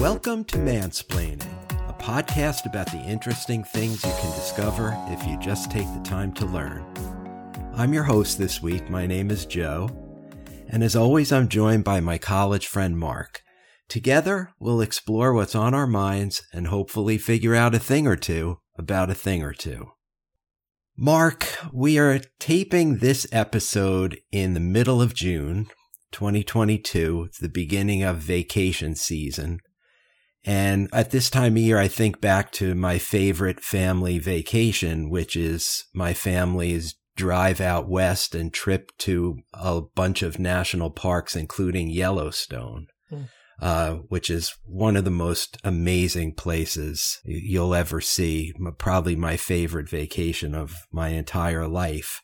Welcome to Mansplaining, a podcast about the interesting things you can discover if you just take the time to learn. I'm your host this week. My name is Joe. And as always, I'm joined by my college friend Mark. Together, we'll explore what's on our minds and hopefully figure out a thing or two about a thing or two. Mark, we are taping this episode in the middle of June, 2022. It's the beginning of vacation season. And at this time of year, I think back to my favorite family vacation, which is my family's drive out west and trip to a bunch of national parks, including Yellowstone. Mm. Uh, which is one of the most amazing places you'll ever see. Probably my favorite vacation of my entire life.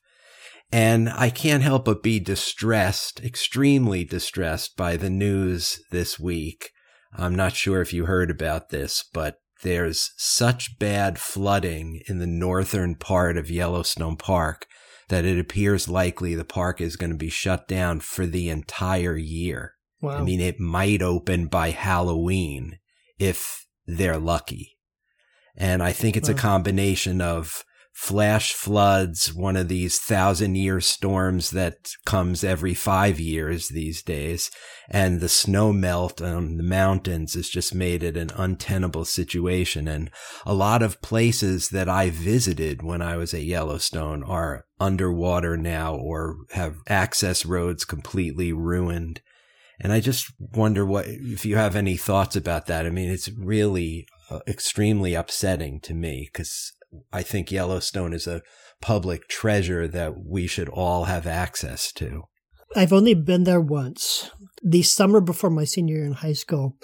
And I can't help but be distressed, extremely distressed by the news this week. I'm not sure if you heard about this, but there's such bad flooding in the northern part of Yellowstone Park that it appears likely the park is going to be shut down for the entire year. Wow. I mean, it might open by Halloween if they're lucky. And I think it's wow. a combination of flash floods, one of these thousand year storms that comes every five years these days. And the snow melt on the mountains has just made it an untenable situation. And a lot of places that I visited when I was at Yellowstone are underwater now or have access roads completely ruined. And I just wonder what, if you have any thoughts about that. I mean, it's really uh, extremely upsetting to me because I think Yellowstone is a public treasure that we should all have access to. I've only been there once. The summer before my senior year in high school,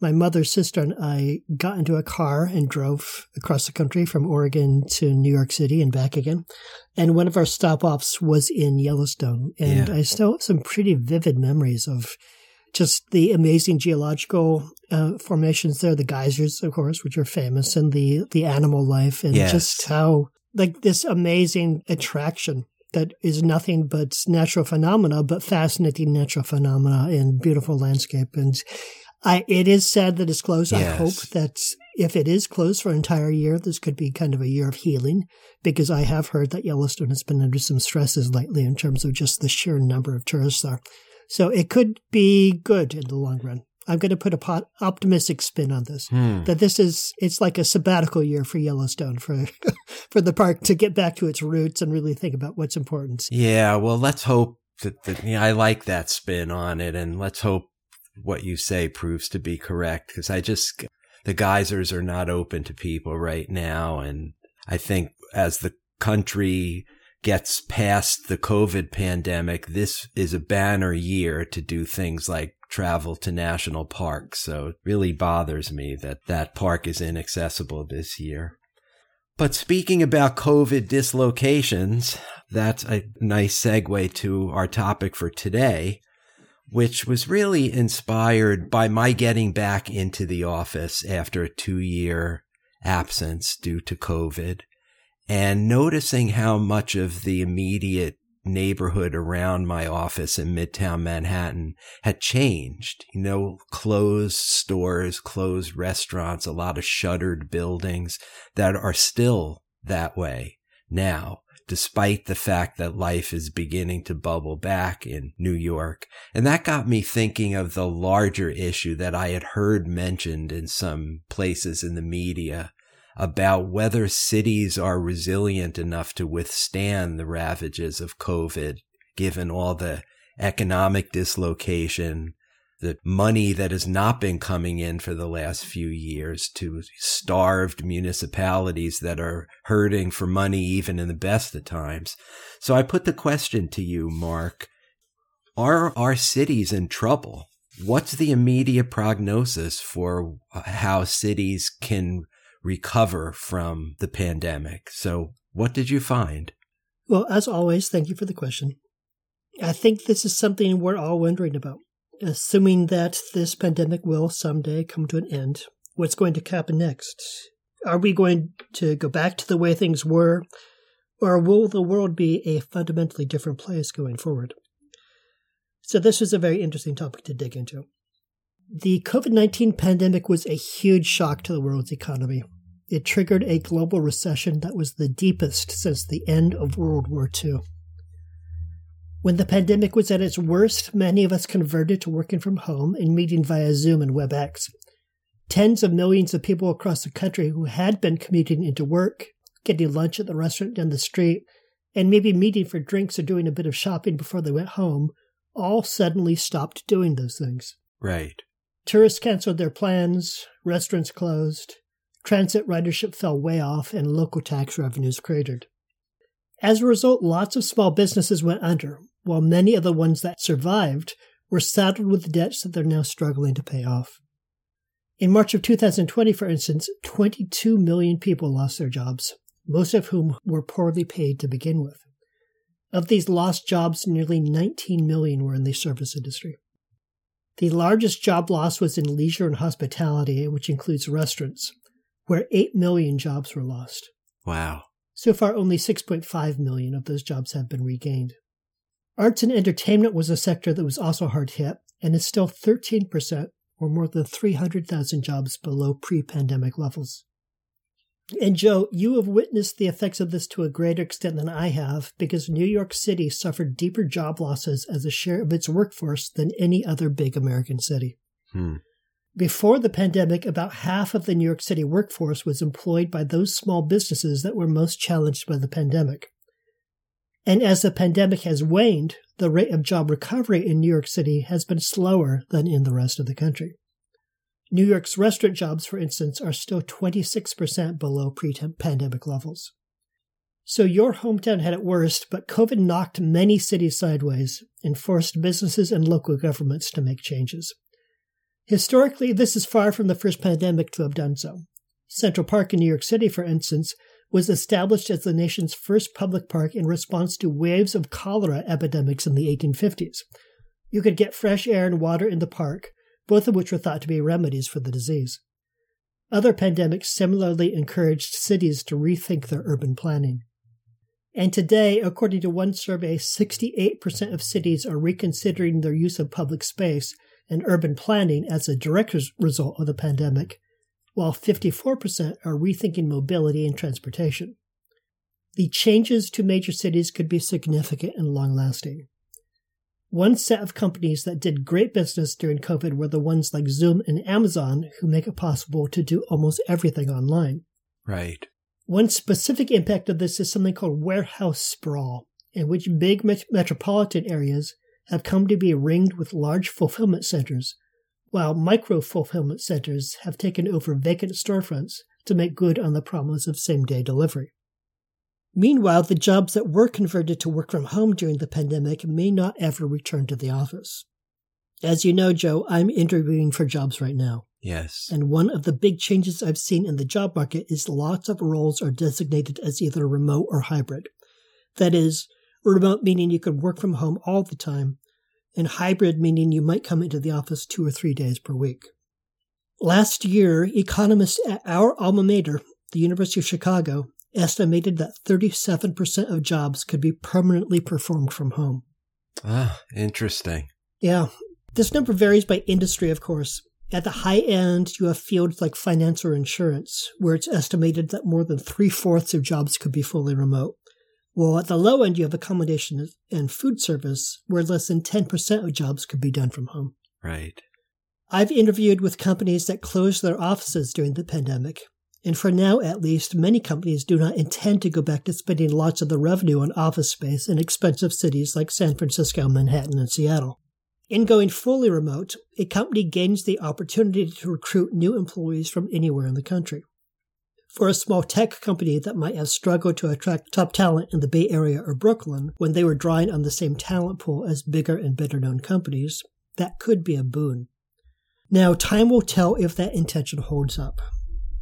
my mother's sister and I got into a car and drove across the country from Oregon to New York City and back again. And one of our stop offs was in Yellowstone. And yeah. I still have some pretty vivid memories of just the amazing geological uh, formations there, the geysers, of course, which are famous, and the the animal life, and yes. just how like this amazing attraction that is nothing but natural phenomena, but fascinating natural phenomena and beautiful landscape. And I, it is sad that it's closed. Yes. I hope that if it is closed for an entire year, this could be kind of a year of healing because I have heard that Yellowstone has been under some stresses lately in terms of just the sheer number of tourists there. So it could be good in the long run. I'm going to put a pot, optimistic spin on this. Hmm. That this is it's like a sabbatical year for Yellowstone for for the park to get back to its roots and really think about what's important. Yeah, well, let's hope that, that yeah, I like that spin on it, and let's hope what you say proves to be correct because I just the geysers are not open to people right now, and I think as the country gets past the COVID pandemic, this is a banner year to do things like travel to national parks. So it really bothers me that that park is inaccessible this year. But speaking about COVID dislocations, that's a nice segue to our topic for today, which was really inspired by my getting back into the office after a two year absence due to COVID and noticing how much of the immediate neighborhood around my office in Midtown Manhattan had changed. You know, closed stores, closed restaurants, a lot of shuttered buildings that are still that way now, despite the fact that life is beginning to bubble back in New York. And that got me thinking of the larger issue that I had heard mentioned in some places in the media about whether cities are resilient enough to withstand the ravages of COVID, given all the economic dislocation, the money that has not been coming in for the last few years to starved municipalities that are hurting for money even in the best of times. So I put the question to you, Mark. Are our cities in trouble? What's the immediate prognosis for how cities can recover from the pandemic. So, what did you find? Well, as always, thank you for the question. I think this is something we're all wondering about. Assuming that this pandemic will someday come to an end, what's going to happen next? Are we going to go back to the way things were, or will the world be a fundamentally different place going forward? So, this is a very interesting topic to dig into. The COVID 19 pandemic was a huge shock to the world's economy. It triggered a global recession that was the deepest since the end of World War II. When the pandemic was at its worst, many of us converted to working from home and meeting via Zoom and WebEx. Tens of millions of people across the country who had been commuting into work, getting lunch at the restaurant down the street, and maybe meeting for drinks or doing a bit of shopping before they went home all suddenly stopped doing those things. Right. Tourists canceled their plans, restaurants closed, transit ridership fell way off, and local tax revenues cratered. As a result, lots of small businesses went under, while many of the ones that survived were saddled with debts that they're now struggling to pay off. In March of 2020, for instance, 22 million people lost their jobs, most of whom were poorly paid to begin with. Of these lost jobs, nearly 19 million were in the service industry. The largest job loss was in leisure and hospitality, which includes restaurants, where 8 million jobs were lost. Wow. So far, only 6.5 million of those jobs have been regained. Arts and entertainment was a sector that was also hard hit and is still 13% or more than 300,000 jobs below pre pandemic levels. And Joe, you have witnessed the effects of this to a greater extent than I have because New York City suffered deeper job losses as a share of its workforce than any other big American city. Hmm. Before the pandemic, about half of the New York City workforce was employed by those small businesses that were most challenged by the pandemic. And as the pandemic has waned, the rate of job recovery in New York City has been slower than in the rest of the country. New York's restaurant jobs, for instance, are still 26% below pre pandemic levels. So your hometown had it worst, but COVID knocked many cities sideways and forced businesses and local governments to make changes. Historically, this is far from the first pandemic to have done so. Central Park in New York City, for instance, was established as the nation's first public park in response to waves of cholera epidemics in the 1850s. You could get fresh air and water in the park, both of which were thought to be remedies for the disease. Other pandemics similarly encouraged cities to rethink their urban planning. And today, according to one survey, 68% of cities are reconsidering their use of public space and urban planning as a direct result of the pandemic, while 54% are rethinking mobility and transportation. The changes to major cities could be significant and long lasting. One set of companies that did great business during COVID were the ones like Zoom and Amazon, who make it possible to do almost everything online. Right. One specific impact of this is something called warehouse sprawl, in which big met- metropolitan areas have come to be ringed with large fulfillment centers while micro fulfillment centers have taken over vacant storefronts to make good on the promise of same day delivery. Meanwhile, the jobs that were converted to work from home during the pandemic may not ever return to the office. As you know, Joe, I'm interviewing for jobs right now. Yes. And one of the big changes I've seen in the job market is lots of roles are designated as either remote or hybrid. That is, remote meaning you can work from home all the time, and hybrid meaning you might come into the office two or three days per week. Last year, economists at our alma mater, the University of Chicago, estimated that 37% of jobs could be permanently performed from home. Ah, interesting. Yeah. This number varies by industry, of course. At the high end, you have fields like finance or insurance, where it's estimated that more than three fourths of jobs could be fully remote. Well, at the low end, you have accommodation and food service, where less than 10% of jobs could be done from home. Right. I've interviewed with companies that closed their offices during the pandemic. And for now, at least, many companies do not intend to go back to spending lots of the revenue on office space in expensive cities like San Francisco, Manhattan, and Seattle. In going fully remote, a company gains the opportunity to recruit new employees from anywhere in the country. For a small tech company that might have struggled to attract top talent in the Bay Area or Brooklyn when they were drawing on the same talent pool as bigger and better known companies, that could be a boon. Now, time will tell if that intention holds up.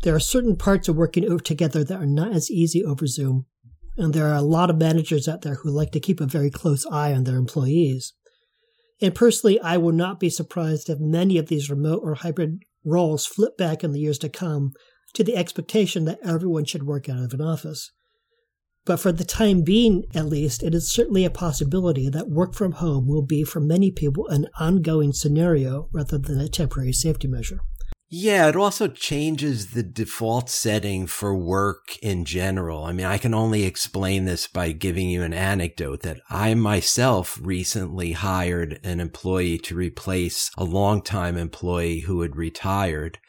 There are certain parts of working together that are not as easy over Zoom, and there are a lot of managers out there who like to keep a very close eye on their employees. And personally, I will not be surprised if many of these remote or hybrid roles flip back in the years to come to the expectation that everyone should work out of an office. But for the time being, at least, it is certainly a possibility that work from home will be for many people an ongoing scenario rather than a temporary safety measure. Yeah, it also changes the default setting for work in general. I mean, I can only explain this by giving you an anecdote that I myself recently hired an employee to replace a longtime employee who had retired.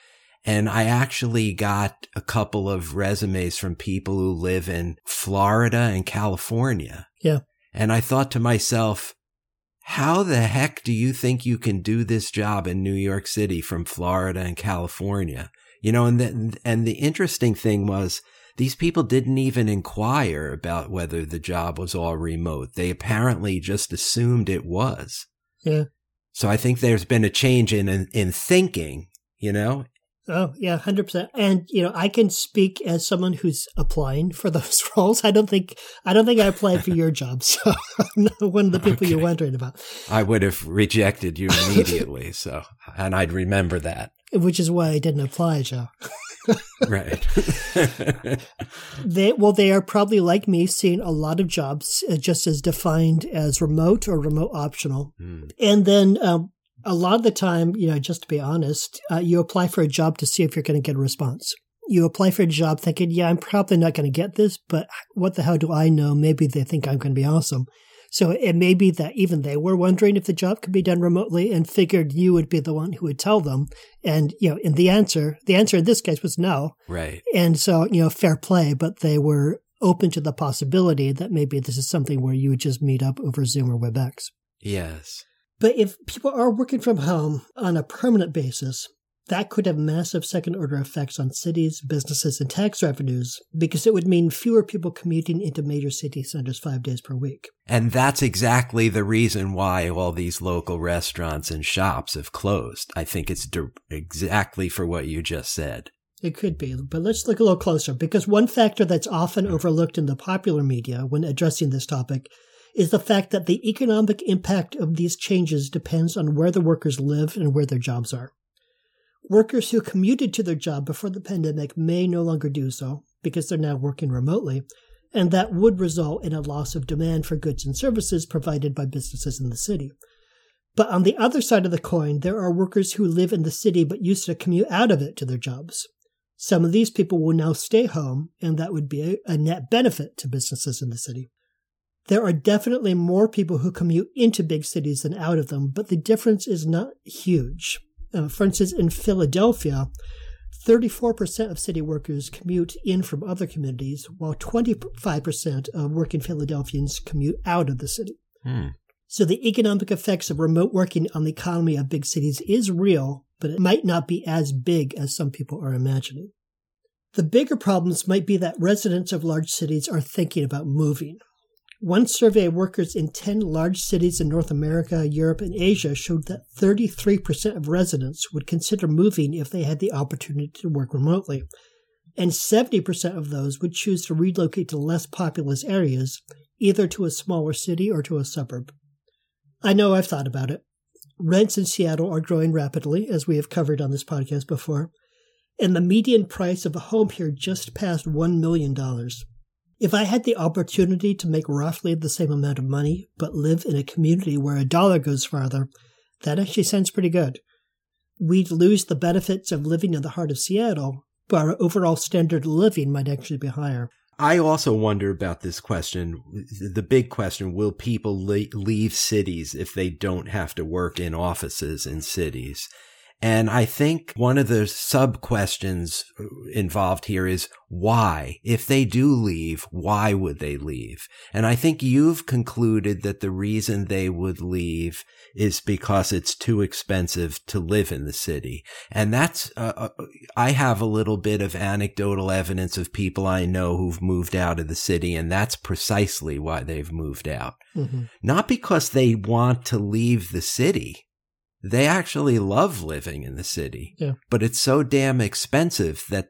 And I actually got a couple of resumes from people who live in Florida and California. Yeah. And I thought to myself, how the heck do you think you can do this job in New York City from Florida and California? You know, and the, and the interesting thing was these people didn't even inquire about whether the job was all remote. They apparently just assumed it was. Yeah. So I think there's been a change in, in, in thinking, you know, Oh, yeah, 100%. And, you know, I can speak as someone who's applying for those roles. I don't think, I don't think I applied for your job. So I'm not one of the people okay. you're wondering about. I would have rejected you immediately. so, and I'd remember that. Which is why I didn't apply, Joe. right. they, well, they are probably like me, seeing a lot of jobs uh, just as defined as remote or remote optional. Mm. And then, um, a lot of the time, you know, just to be honest, uh, you apply for a job to see if you're going to get a response. You apply for a job thinking, yeah, I'm probably not going to get this, but what the hell do I know? Maybe they think I'm going to be awesome. So it may be that even they were wondering if the job could be done remotely and figured you would be the one who would tell them. And, you know, in the answer, the answer in this case was no. Right. And so, you know, fair play, but they were open to the possibility that maybe this is something where you would just meet up over Zoom or WebEx. Yes. But if people are working from home on a permanent basis, that could have massive second order effects on cities, businesses, and tax revenues because it would mean fewer people commuting into major city centers five days per week. And that's exactly the reason why all these local restaurants and shops have closed. I think it's exactly for what you just said. It could be, but let's look a little closer because one factor that's often overlooked in the popular media when addressing this topic is the fact that the economic impact of these changes depends on where the workers live and where their jobs are. Workers who commuted to their job before the pandemic may no longer do so because they're now working remotely, and that would result in a loss of demand for goods and services provided by businesses in the city. But on the other side of the coin, there are workers who live in the city but used to commute out of it to their jobs. Some of these people will now stay home, and that would be a, net benefit to businesses in the city. There are definitely more people who commute into big cities than out of them, but the difference is not huge. Uh, for instance, in Philadelphia, 34% of city workers commute in from other communities, while 25% of working Philadelphians commute out of the city. Hmm. So the economic effects of remote working on the economy of big cities is real, but it might not be as big as some people are imagining. The bigger problems might be that residents of large cities are thinking about moving. One survey of workers in 10 large cities in North America, Europe, and Asia showed that 33% of residents would consider moving if they had the opportunity to work remotely. And 70% of those would choose to relocate to less populous areas, either to a smaller city or to a suburb. I know I've thought about it. Rents in Seattle are growing rapidly, as we have covered on this podcast before, and the median price of a home here just passed $1 million. If I had the opportunity to make roughly the same amount of money, but live in a community where a dollar goes farther, that actually sounds pretty good. We'd lose the benefits of living in the heart of Seattle, but our overall standard of living might actually be higher. I also wonder about this question. The big question will people leave cities if they don't have to work in offices in cities? And I think one of the sub questions involved here is why? If they do leave, why would they leave? And I think you've concluded that the reason they would leave is because it's too expensive to live in the city. And that's, uh, uh, I have a little bit of anecdotal evidence of people I know who've moved out of the city, and that's precisely why they've moved out. Mm-hmm. Not because they want to leave the city they actually love living in the city. Yeah. But it's so damn expensive that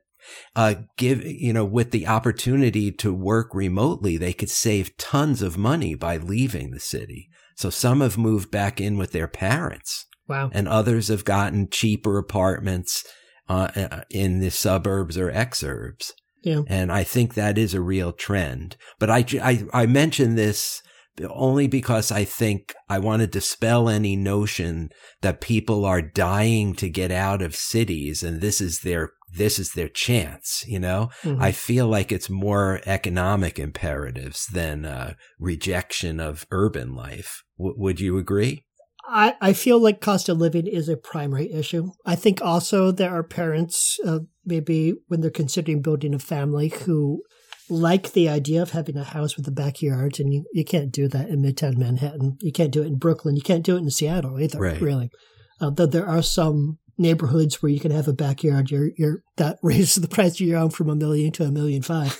uh, give, you know, with the opportunity to work remotely, they could save tons of money by leaving the city. So some have moved back in with their parents. Wow. And others have gotten cheaper apartments uh, uh in the suburbs or exurbs. Yeah. And I think that is a real trend. But I, I, I mention this only because I think I want to dispel any notion that people are dying to get out of cities and this is their this is their chance, you know? Mm-hmm. I feel like it's more economic imperatives than uh, rejection of urban life. W- would you agree? I, I feel like cost of living is a primary issue. I think also there are parents, uh, maybe when they're considering building a family, who like the idea of having a house with a backyard, and you, you can't do that in Midtown Manhattan. You can't do it in Brooklyn. You can't do it in Seattle either, right. really. Uh, though there are some neighborhoods where you can have a backyard, you're, you're, that raises the price of your home from a million to a million five.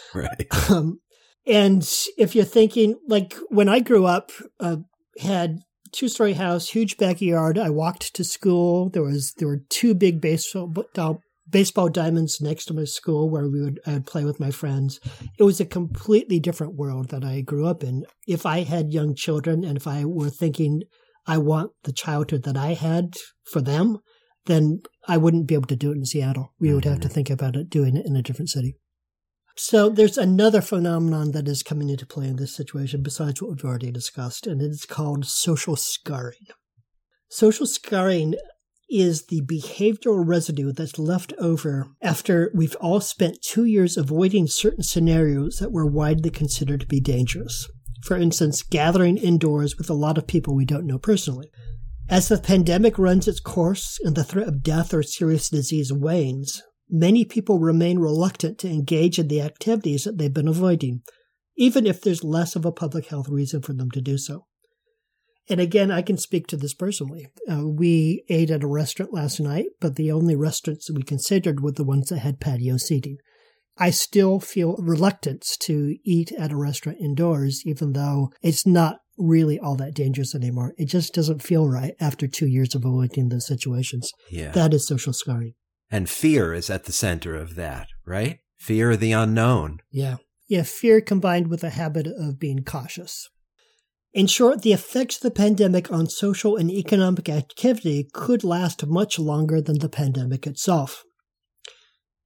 right. Um, and if you're thinking, like when I grew up, uh, had two story house, huge backyard. I walked to school. There was there were two big baseball baseball diamonds next to my school where we would I'd play with my friends. It was a completely different world that I grew up in. If I had young children and if I were thinking I want the childhood that I had for them, then I wouldn't be able to do it in Seattle. We would have to mm-hmm. think about it doing it in a different city. So there's another phenomenon that is coming into play in this situation besides what we've already discussed, and it's called social scarring. Social scarring is the behavioral residue that's left over after we've all spent two years avoiding certain scenarios that were widely considered to be dangerous. For instance, gathering indoors with a lot of people we don't know personally. As the pandemic runs its course and the threat of death or serious disease wanes, many people remain reluctant to engage in the activities that they've been avoiding, even if there's less of a public health reason for them to do so. And again, I can speak to this personally. Uh, we ate at a restaurant last night, but the only restaurants that we considered were the ones that had patio seating. I still feel reluctance to eat at a restaurant indoors, even though it's not really all that dangerous anymore. It just doesn't feel right after two years of avoiding those situations. Yeah. That is social scarring. And fear is at the center of that, right? Fear of the unknown. Yeah. Yeah, fear combined with a habit of being cautious. In short, the effects of the pandemic on social and economic activity could last much longer than the pandemic itself.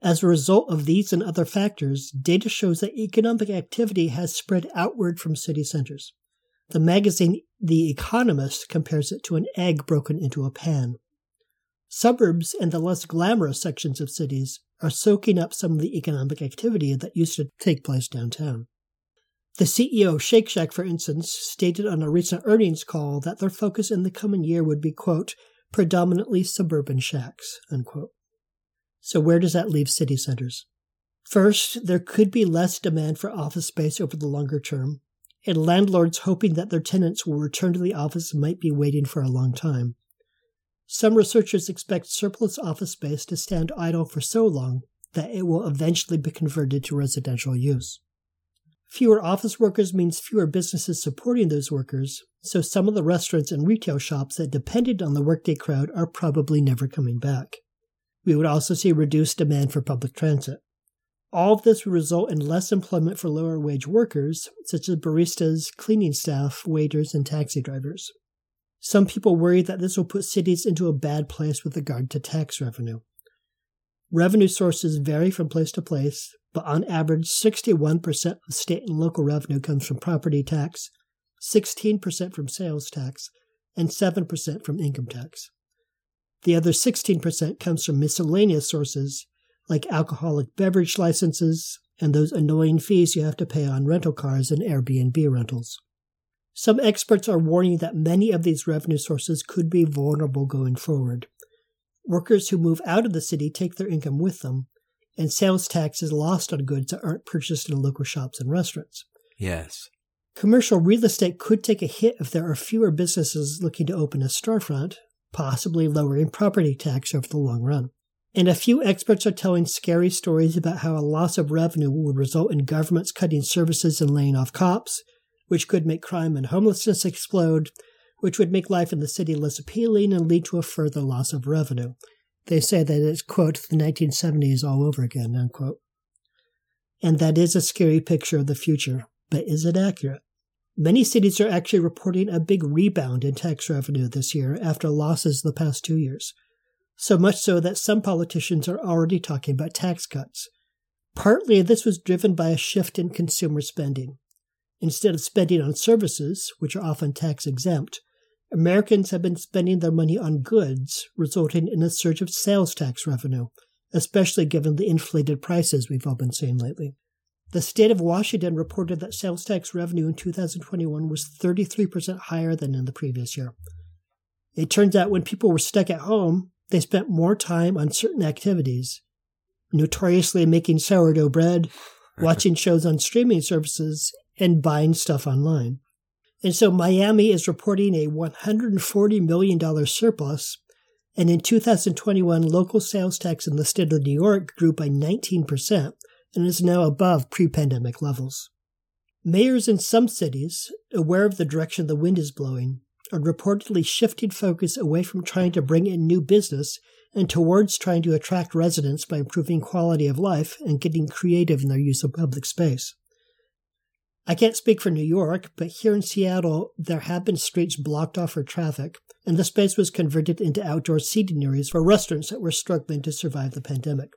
As a result of these and other factors, data shows that economic activity has spread outward from city centers. The magazine The Economist compares it to an egg broken into a pan. Suburbs and the less glamorous sections of cities are soaking up some of the economic activity that used to take place downtown. The CEO of Shake Shack, for instance, stated on a recent earnings call that their focus in the coming year would be, quote, predominantly suburban shacks, unquote. So where does that leave city centers? First, there could be less demand for office space over the longer term, and landlords hoping that their tenants will return to the office might be waiting for a long time. Some researchers expect surplus office space to stand idle for so long that it will eventually be converted to residential use. Fewer office workers means fewer businesses supporting those workers, so some of the restaurants and retail shops that depended on the workday crowd are probably never coming back. We would also see reduced demand for public transit. All of this would result in less employment for lower wage workers, such as baristas, cleaning staff, waiters, and taxi drivers. Some people worry that this will put cities into a bad place with regard to tax revenue. Revenue sources vary from place to place, but on average, 61% of state and local revenue comes from property tax, 16% from sales tax, and 7% from income tax. The other 16% comes from miscellaneous sources like alcoholic beverage licenses and those annoying fees you have to pay on rental cars and Airbnb rentals. Some experts are warning that many of these revenue sources could be vulnerable going forward. Workers who move out of the city take their income with them, and sales tax is lost on goods that aren't purchased in local shops and restaurants. Yes. Commercial real estate could take a hit if there are fewer businesses looking to open a storefront, possibly lowering property tax over the long run. And a few experts are telling scary stories about how a loss of revenue would result in governments cutting services and laying off cops, which could make crime and homelessness explode, which would make life in the city less appealing and lead to a further loss of revenue. They say that it's, quote, the 1970s all over again, unquote. And that is a scary picture of the future, but is it accurate? Many cities are actually reporting a big rebound in tax revenue this year after losses the past two years. So much so that some politicians are already talking about tax cuts. Partly, this was driven by a shift in consumer spending. Instead of spending on services, which are often tax exempt, Americans have been spending their money on goods, resulting in a surge of sales tax revenue, especially given the inflated prices we've all been seeing lately. The state of Washington reported that sales tax revenue in 2021 was 33% higher than in the previous year. It turns out when people were stuck at home, they spent more time on certain activities, notoriously making sourdough bread, watching shows on streaming services, and buying stuff online. And so Miami is reporting a $140 million surplus. And in 2021, local sales tax in the state of New York grew by 19% and is now above pre pandemic levels. Mayors in some cities, aware of the direction the wind is blowing, are reportedly shifting focus away from trying to bring in new business and towards trying to attract residents by improving quality of life and getting creative in their use of public space. I can't speak for New York, but here in Seattle, there have been streets blocked off for traffic, and the space was converted into outdoor seating areas for restaurants that were struggling to survive the pandemic.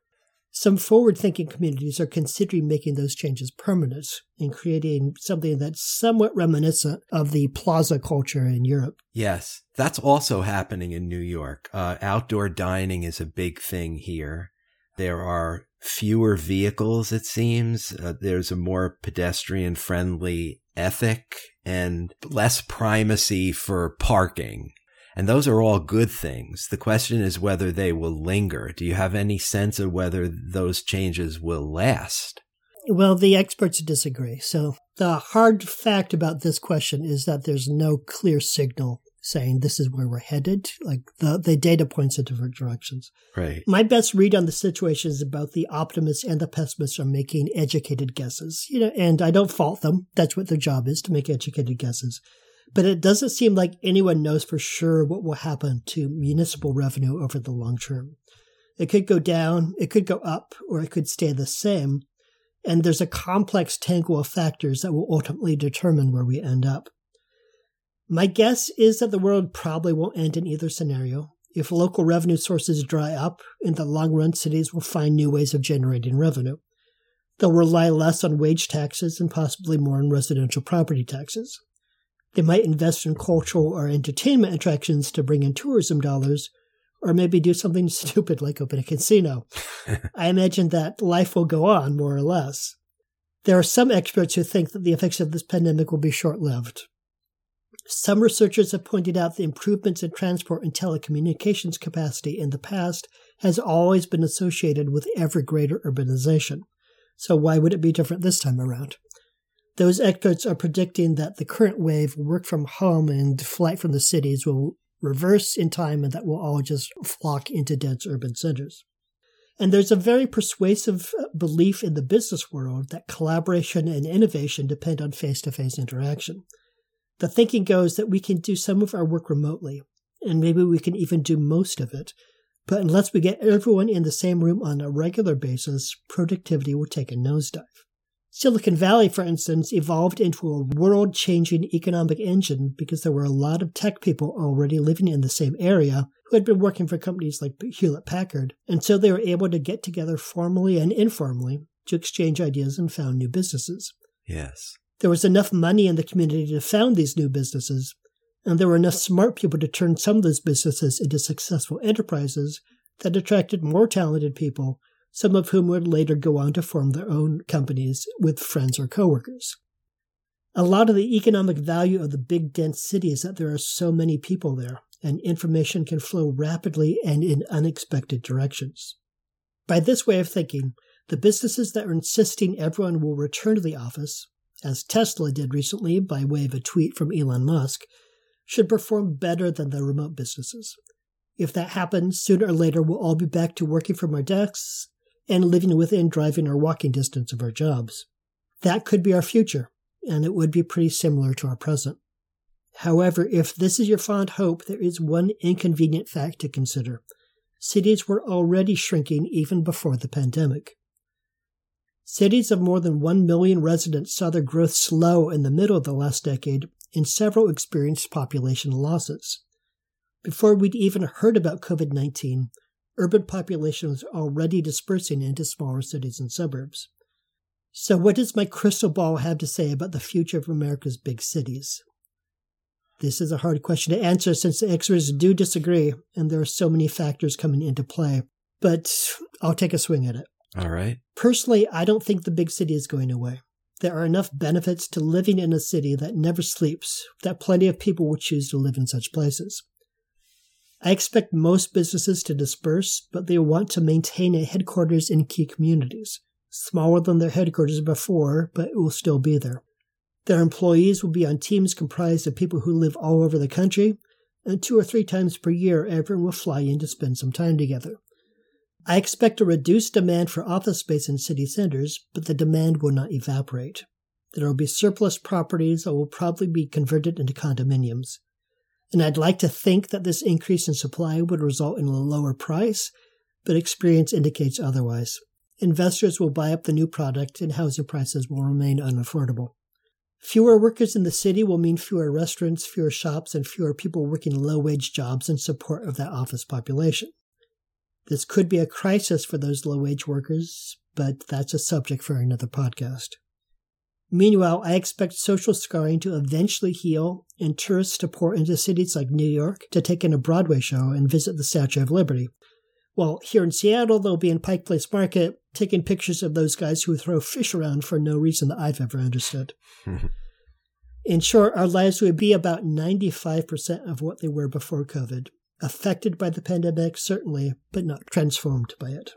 Some forward thinking communities are considering making those changes permanent and creating something that's somewhat reminiscent of the plaza culture in Europe. Yes, that's also happening in New York. Uh, outdoor dining is a big thing here. There are fewer vehicles, it seems. Uh, there's a more pedestrian friendly ethic and less primacy for parking. And those are all good things. The question is whether they will linger. Do you have any sense of whether those changes will last? Well, the experts disagree. So the hard fact about this question is that there's no clear signal saying this is where we're headed. Like the, the data points in different directions. Right. My best read on the situation is about the optimists and the pessimists are making educated guesses. You know, and I don't fault them. That's what their job is to make educated guesses. But it doesn't seem like anyone knows for sure what will happen to municipal revenue over the long term. It could go down, it could go up, or it could stay the same. And there's a complex tangle of factors that will ultimately determine where we end up. My guess is that the world probably won't end in either scenario. If local revenue sources dry up, in the long run, cities will find new ways of generating revenue. They'll rely less on wage taxes and possibly more on residential property taxes. They might invest in cultural or entertainment attractions to bring in tourism dollars, or maybe do something stupid like open a casino. I imagine that life will go on, more or less. There are some experts who think that the effects of this pandemic will be short lived. Some researchers have pointed out the improvements in transport and telecommunications capacity in the past has always been associated with ever greater urbanization. So why would it be different this time around? Those experts are predicting that the current wave, work from home and flight from the cities, will reverse in time and that we'll all just flock into dense urban centers. And there's a very persuasive uh, belief in the business world that collaboration and innovation depend on face to face interaction. The thinking goes that we can do some of our work remotely, and maybe we can even do most of it. But unless we get everyone in the same room on a regular basis, productivity will take a nosedive. Silicon Valley, for instance, evolved into a world changing economic engine because there were a lot of tech people already living in the same area who had been working for companies like Hewlett Packard, and so they were able to get together formally and informally to exchange ideas and found new businesses. Yes. There was enough money in the community to found these new businesses, and there were enough smart people to turn some of those businesses into successful enterprises that attracted more talented people, some of whom would later go on to form their own companies with friends or coworkers. A lot of the economic value of the big dense city is that there are so many people there, and information can flow rapidly and in unexpected directions. By this way of thinking, the businesses that are insisting everyone will return to the office as Tesla did recently by way of a tweet from Elon Musk, should perform better than the remote businesses. If that happens, sooner or later we'll all be back to working from our desks and living within driving or walking distance of our jobs. That could be our future, and it would be pretty similar to our present. However, if this is your fond hope, there is one inconvenient fact to consider. Cities were already shrinking even before the pandemic. Cities of more than 1 million residents saw their growth slow in the middle of the last decade, and several experienced population losses. Before we'd even heard about COVID 19, urban population was already dispersing into smaller cities and suburbs. So, what does my crystal ball have to say about the future of America's big cities? This is a hard question to answer since the experts do disagree and there are so many factors coming into play, but I'll take a swing at it. All right. Personally, I don't think the big city is going away. There are enough benefits to living in a city that never sleeps that plenty of people will choose to live in such places. I expect most businesses to disperse, but they want to maintain a headquarters in key communities, smaller than their headquarters before, but it will still be there. Their employees will be on teams comprised of people who live all over the country, and two or three times per year, everyone will fly in to spend some time together. I expect a reduced demand for office space in city centers, but the demand will not evaporate. There will be surplus properties that will probably be converted into condominiums. And I'd like to think that this increase in supply would result in a lower price, but experience indicates otherwise. Investors will buy up the new product and housing prices will remain unaffordable. Fewer workers in the city will mean fewer restaurants, fewer shops, and fewer people working low wage jobs in support of that office population. This could be a crisis for those low wage workers, but that's a subject for another podcast. Meanwhile, I expect social scarring to eventually heal and tourists to pour into cities like New York to take in a Broadway show and visit the Statue of Liberty. While here in Seattle, they'll be in Pike Place Market taking pictures of those guys who throw fish around for no reason that I've ever understood. in short, our lives would be about 95% of what they were before COVID, affected by the pandemic, certainly, but not transformed by it.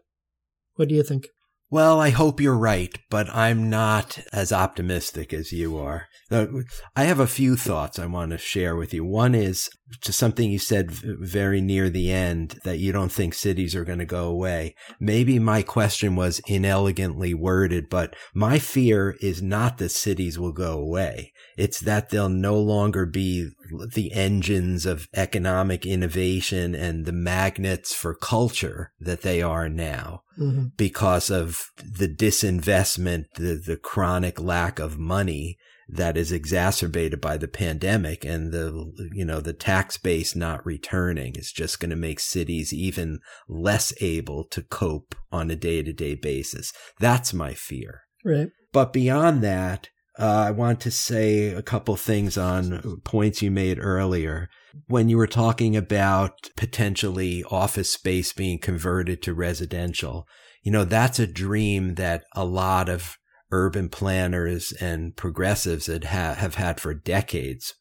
What do you think? Well, I hope you're right, but I'm not as optimistic as you are. Uh, I have a few thoughts I want to share with you. One is to something you said very near the end that you don't think cities are going to go away. Maybe my question was inelegantly worded, but my fear is not that cities will go away. It's that they'll no longer be the engines of economic innovation and the magnets for culture that they are now mm-hmm. because of the disinvestment, the, the chronic lack of money that is exacerbated by the pandemic and the, you know, the tax base not returning is just going to make cities even less able to cope on a day to day basis. That's my fear. Right. But beyond that, uh, I want to say a couple things on points you made earlier. When you were talking about potentially office space being converted to residential, you know, that's a dream that a lot of urban planners and progressives had ha- have had for decades,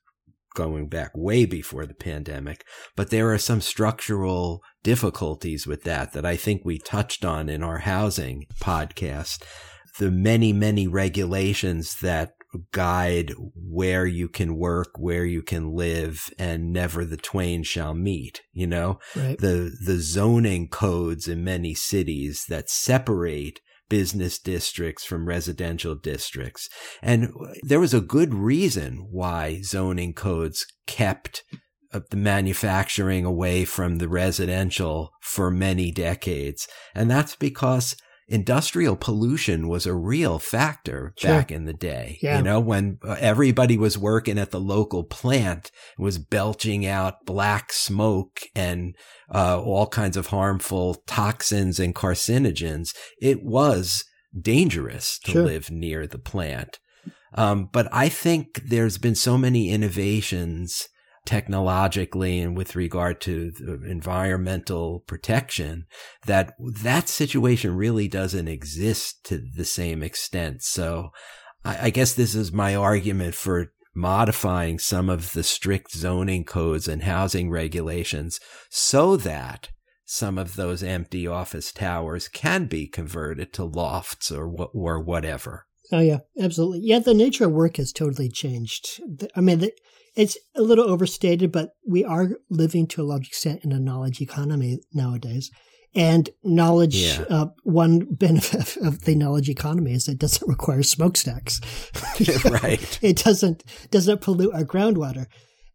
going back way before the pandemic. But there are some structural difficulties with that that I think we touched on in our housing podcast the many, many regulations that guide where you can work, where you can live, and never the twain shall meet. You know, right. the, the zoning codes in many cities that separate business districts from residential districts. And there was a good reason why zoning codes kept uh, the manufacturing away from the residential for many decades. And that's because industrial pollution was a real factor sure. back in the day. Yeah. You know, when uh, everybody was working at the local plant, was belching out black smoke and uh, all kinds of harmful toxins and carcinogens. It was dangerous to sure. live near the plant. Um, but I think there's been so many innovations technologically and with regard to environmental protection that that situation really doesn't exist to the same extent. So I, I guess this is my argument for modifying some of the strict zoning codes and housing regulations so that some of those empty office towers can be converted to lofts or or whatever. Oh yeah, absolutely. Yeah, the nature of work has totally changed. I mean, it's a little overstated, but we are living to a large extent in a knowledge economy nowadays. And knowledge, yeah. uh, one benefit of the knowledge economy is it doesn't require smokestacks. right. It doesn't doesn't pollute our groundwater.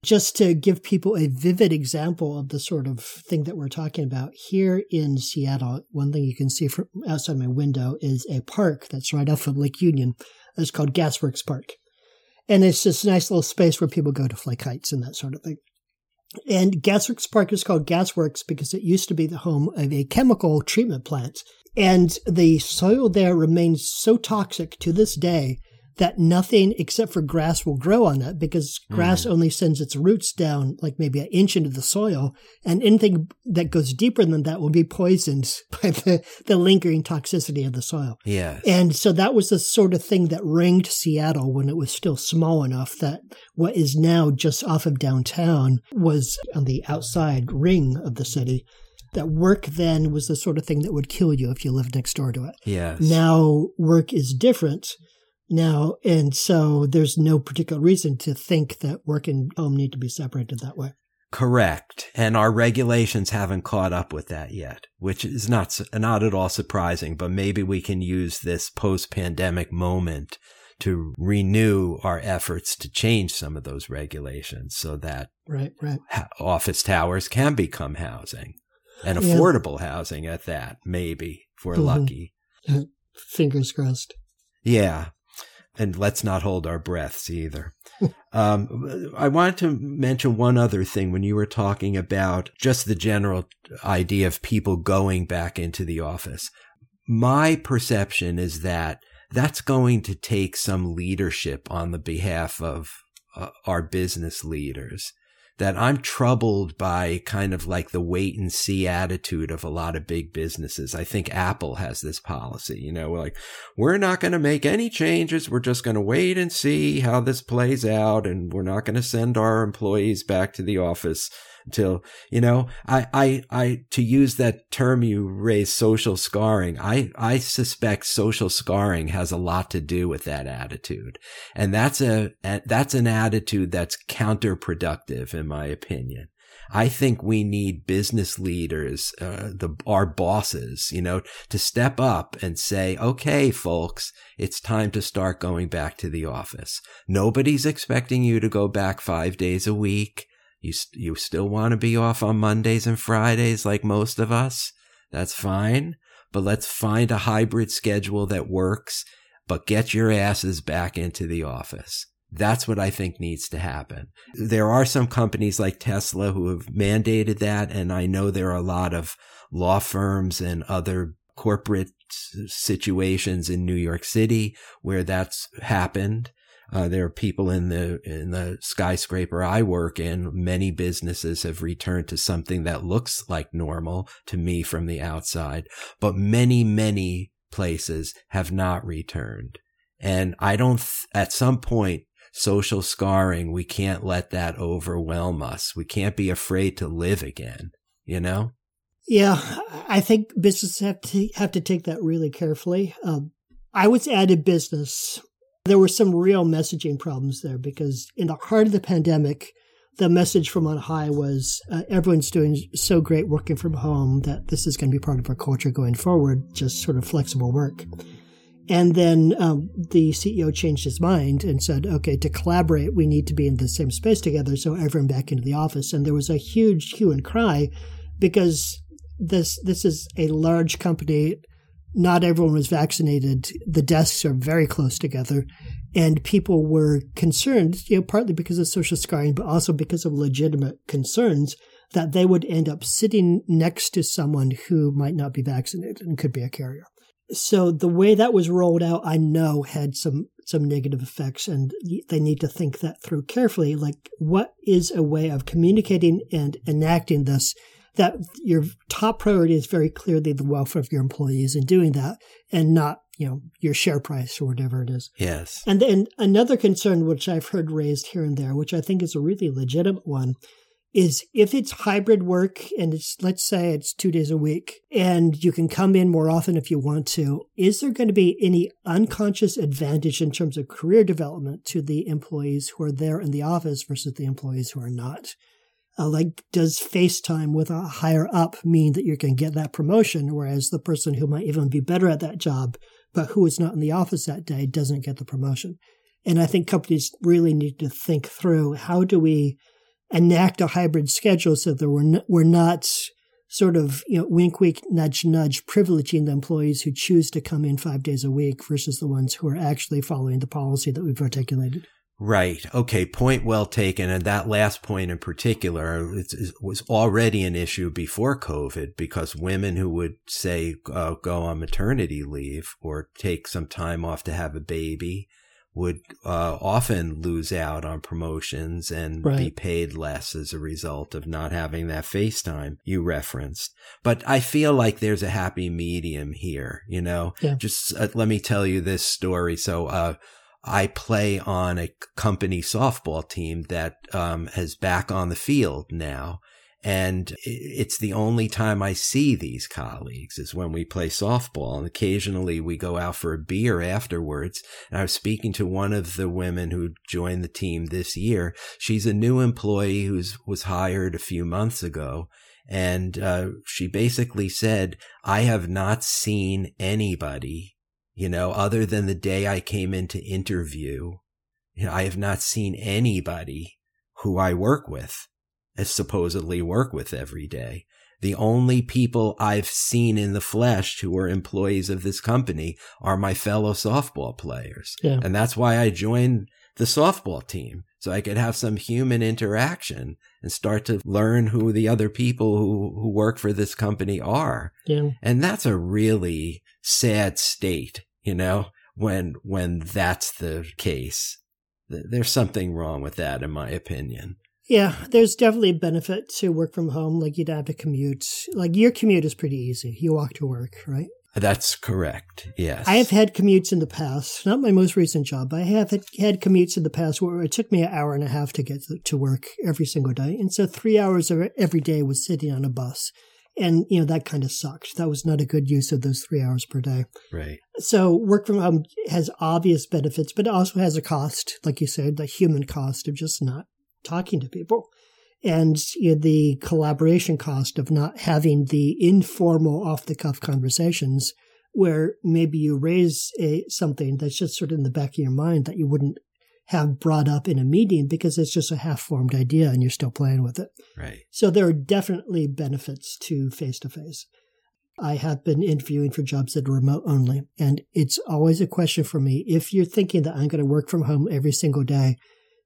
Just to give people a vivid example of the sort of thing that we're talking about here in Seattle, one thing you can see from outside my window is a park that's right off of Lake Union. It's called Gasworks Park. And it's this nice little space where people go to fly kites and that sort of thing. And Gasworks Park is called Gasworks because it used to be the home of a chemical treatment plant. And the soil there remains so toxic to this day that nothing except for grass will grow on it because grass mm. only sends its roots down like maybe an inch into the soil. And anything that goes deeper than that will be poisoned by the, the lingering toxicity of the soil. Yeah. And so that was the sort of thing that ringed Seattle when it was still small enough that what is now just off of downtown was on the outside ring of the city that work then was the sort of thing that would kill you if you lived next door to it. Yes. Now work is different now, and so there's no particular reason to think that work and home need to be separated that way. Correct. And our regulations haven't caught up with that yet, which is not, not at all surprising, but maybe we can use this post pandemic moment to renew our efforts to change some of those regulations so that right, right. office towers can become housing and affordable yeah. housing at that, maybe if we're mm-hmm. lucky. Fingers crossed. Yeah and let's not hold our breaths either. um, I wanted to mention one other thing when you were talking about just the general idea of people going back into the office. My perception is that that's going to take some leadership on the behalf of uh, our business leaders that I'm troubled by kind of like the wait and see attitude of a lot of big businesses. I think Apple has this policy, you know, like, we're not going to make any changes. We're just going to wait and see how this plays out. And we're not going to send our employees back to the office till you know i i i to use that term you raise social scarring i i suspect social scarring has a lot to do with that attitude and that's a that's an attitude that's counterproductive in my opinion I think we need business leaders, uh, the, our bosses, you know, to step up and say, okay, folks, it's time to start going back to the office. Nobody's expecting you to go back five days a week. You, you still want to be off on Mondays and Fridays like most of us? That's fine. But let's find a hybrid schedule that works, but get your asses back into the office. That's what I think needs to happen. There are some companies like Tesla who have mandated that. And I know there are a lot of law firms and other corporate situations in New York City where that's happened. Uh, there are people in the in the skyscraper I work in. Many businesses have returned to something that looks like normal to me from the outside, but many many places have not returned. And I don't. Th- at some point, social scarring, we can't let that overwhelm us. We can't be afraid to live again. You know. Yeah, I think businesses have to have to take that really carefully. Um, I was at a business there were some real messaging problems there because in the heart of the pandemic, the message from on high was uh, everyone's doing so great working from home that this is going to be part of our culture going forward, just sort of flexible work. And then um, the CEO changed his mind and said, okay, to collaborate, we need to be in the same space together. So everyone back into the office. And there was a huge hue and cry because this, this is a large company not everyone was vaccinated. The desks are very close together, and people were concerned, you know, partly because of social scarring, but also because of legitimate concerns that they would end up sitting next to someone who might not be vaccinated and could be a carrier. So the way that was rolled out, I know had some some negative effects, and they need to think that through carefully. Like, what is a way of communicating and enacting this that your top priority is very clearly the welfare of your employees and doing that and not you know your share price or whatever it is. Yes. And then another concern which i've heard raised here and there which i think is a really legitimate one is if it's hybrid work and it's let's say it's two days a week and you can come in more often if you want to is there going to be any unconscious advantage in terms of career development to the employees who are there in the office versus the employees who are not uh, like, does FaceTime with a higher up mean that you're going to get that promotion, whereas the person who might even be better at that job, but who is not in the office that day, doesn't get the promotion? And I think companies really need to think through how do we enact a hybrid schedule so that we're not, we're not sort of, you know, wink, wink, nudge, nudge, privileging the employees who choose to come in five days a week versus the ones who are actually following the policy that we've articulated. Right. Okay. Point well taken. And that last point in particular it was already an issue before COVID because women who would say uh, go on maternity leave or take some time off to have a baby would uh, often lose out on promotions and right. be paid less as a result of not having that FaceTime you referenced. But I feel like there's a happy medium here, you know? Yeah. Just uh, let me tell you this story. So, uh, I play on a company softball team that um, is back on the field now. And it's the only time I see these colleagues is when we play softball. And occasionally we go out for a beer afterwards. And I was speaking to one of the women who joined the team this year. She's a new employee who was hired a few months ago. And uh, she basically said, I have not seen anybody, you know, other than the day I came in to interview. You know, I have not seen anybody who I work with as supposedly work with every day. The only people I've seen in the flesh who are employees of this company are my fellow softball players. Yeah. And that's why I joined the softball team so I could have some human interaction and start to learn who the other people who, who work for this company are. Yeah. And that's a really sad state, you know, when, when that's the case. There's something wrong with that, in my opinion. Yeah, there's definitely a benefit to work from home. Like you don't have to commute. Like your commute is pretty easy. You walk to work, right? That's correct. Yes. I have had commutes in the past, not my most recent job, but I have had commutes in the past where it took me an hour and a half to get to work every single day. And so three hours of every day was sitting on a bus. And, you know, that kind of sucked. That was not a good use of those three hours per day. Right. So work from home has obvious benefits, but it also has a cost, like you said, the human cost of just not talking to people and you know, the collaboration cost of not having the informal off the cuff conversations where maybe you raise a, something that's just sort of in the back of your mind that you wouldn't have brought up in a meeting because it's just a half formed idea and you're still playing with it. Right. So there are definitely benefits to face to face. I have been interviewing for jobs that are remote only. And it's always a question for me. If you're thinking that I'm going to work from home every single day,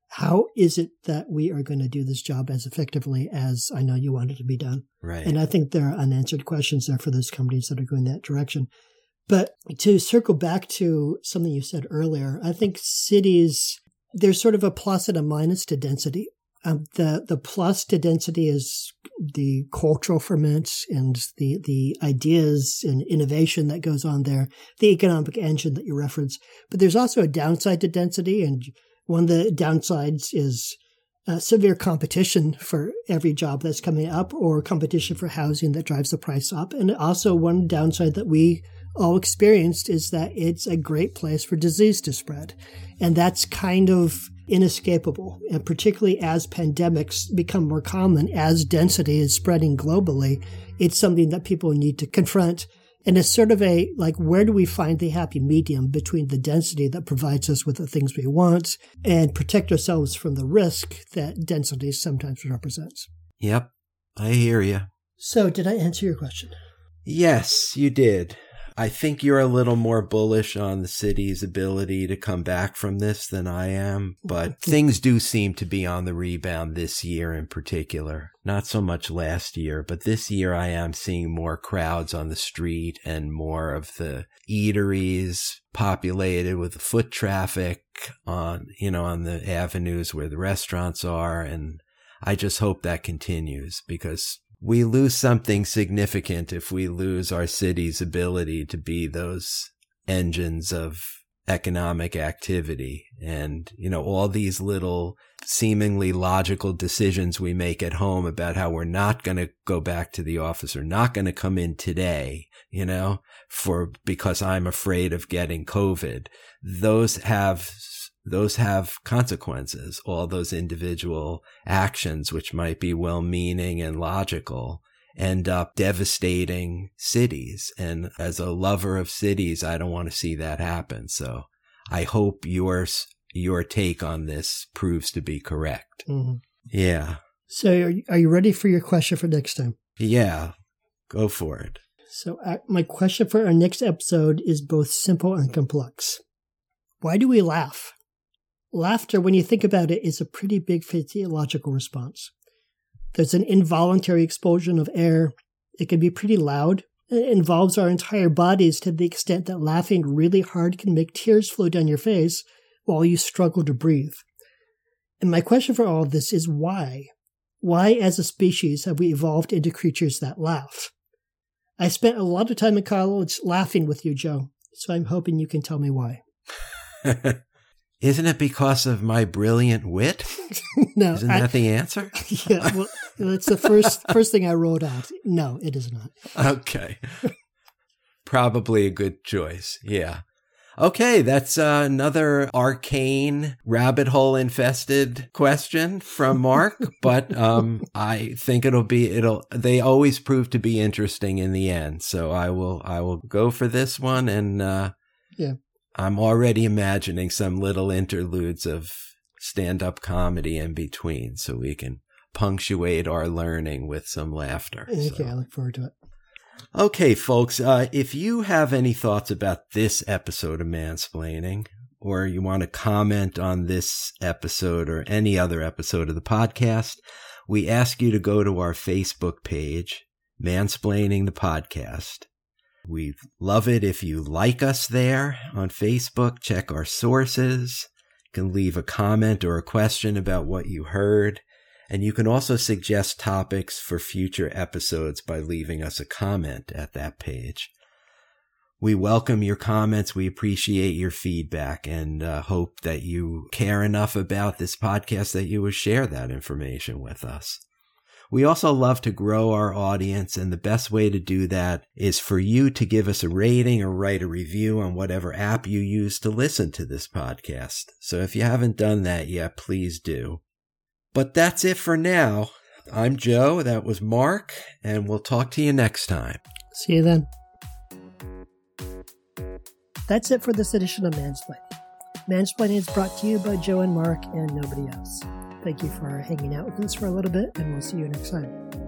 how is it that we are going to do this job as effectively as I know you want it to be done? Right. And I think there are unanswered questions there for those companies that are going that direction. But to circle back to something you said earlier, I think cities, there's sort of a plus and a minus to density. Um, the the plus to density is the cultural ferment and the the ideas and innovation that goes on there, the economic engine that you reference. But there's also a downside to density, and one of the downsides is uh, severe competition for every job that's coming up or competition for housing that drives the price up. And also one downside that we all experienced is that it's a great place for disease to spread. And that's kind of inescapable. And particularly as pandemics become more common, as density is spreading globally, it's something that people need to confront and it's sort of a like, where do we find the happy medium between the density that provides us with the things we want and protect ourselves from the risk that density sometimes represents? Yep, I hear you. So, did I answer your question? Yes, you did. I think you're a little more bullish on the city's ability to come back from this than I am, but things do seem to be on the rebound this year in particular. Not so much last year, but this year I am seeing more crowds on the street and more of the eateries populated with foot traffic on, you know, on the avenues where the restaurants are. And I just hope that continues because we lose something significant if we lose our city's ability to be those engines of economic activity. And, you know, all these little seemingly logical decisions we make at home about how we're not going to go back to the office or not going to come in today, you know, for because I'm afraid of getting COVID. Those have those have consequences. All those individual actions, which might be well meaning and logical, end up devastating cities. And as a lover of cities, I don't want to see that happen. So I hope yours, your take on this proves to be correct. Mm-hmm. Yeah. So are you ready for your question for next time? Yeah. Go for it. So uh, my question for our next episode is both simple and complex. Why do we laugh? Laughter, when you think about it, is a pretty big physiological response. There's an involuntary expulsion of air. It can be pretty loud. It involves our entire bodies to the extent that laughing really hard can make tears flow down your face while you struggle to breathe. And my question for all of this is why? Why, as a species, have we evolved into creatures that laugh? I spent a lot of time in college laughing with you, Joe, so I'm hoping you can tell me why. Isn't it because of my brilliant wit? no, isn't that the answer? yeah, well, that's the first first thing I wrote out. No, it is not. Okay, probably a good choice. Yeah. Okay, that's uh, another arcane rabbit hole infested question from Mark, but um, I think it'll be it'll they always prove to be interesting in the end. So I will I will go for this one and uh, yeah. I'm already imagining some little interludes of stand up comedy in between so we can punctuate our learning with some laughter. Okay, so. I look forward to it. Okay, folks, uh, if you have any thoughts about this episode of Mansplaining, or you want to comment on this episode or any other episode of the podcast, we ask you to go to our Facebook page, Mansplaining the Podcast. We love it if you like us there on Facebook, check our sources, can leave a comment or a question about what you heard. And you can also suggest topics for future episodes by leaving us a comment at that page. We welcome your comments. We appreciate your feedback and uh, hope that you care enough about this podcast that you will share that information with us. We also love to grow our audience, and the best way to do that is for you to give us a rating or write a review on whatever app you use to listen to this podcast. So if you haven't done that yet, please do. But that's it for now. I'm Joe, that was Mark, and we'll talk to you next time. See you then. That's it for this edition of Mansplaining. Mansplaining is brought to you by Joe and Mark and nobody else. Thank you for hanging out with us for a little bit, and we'll see you next time.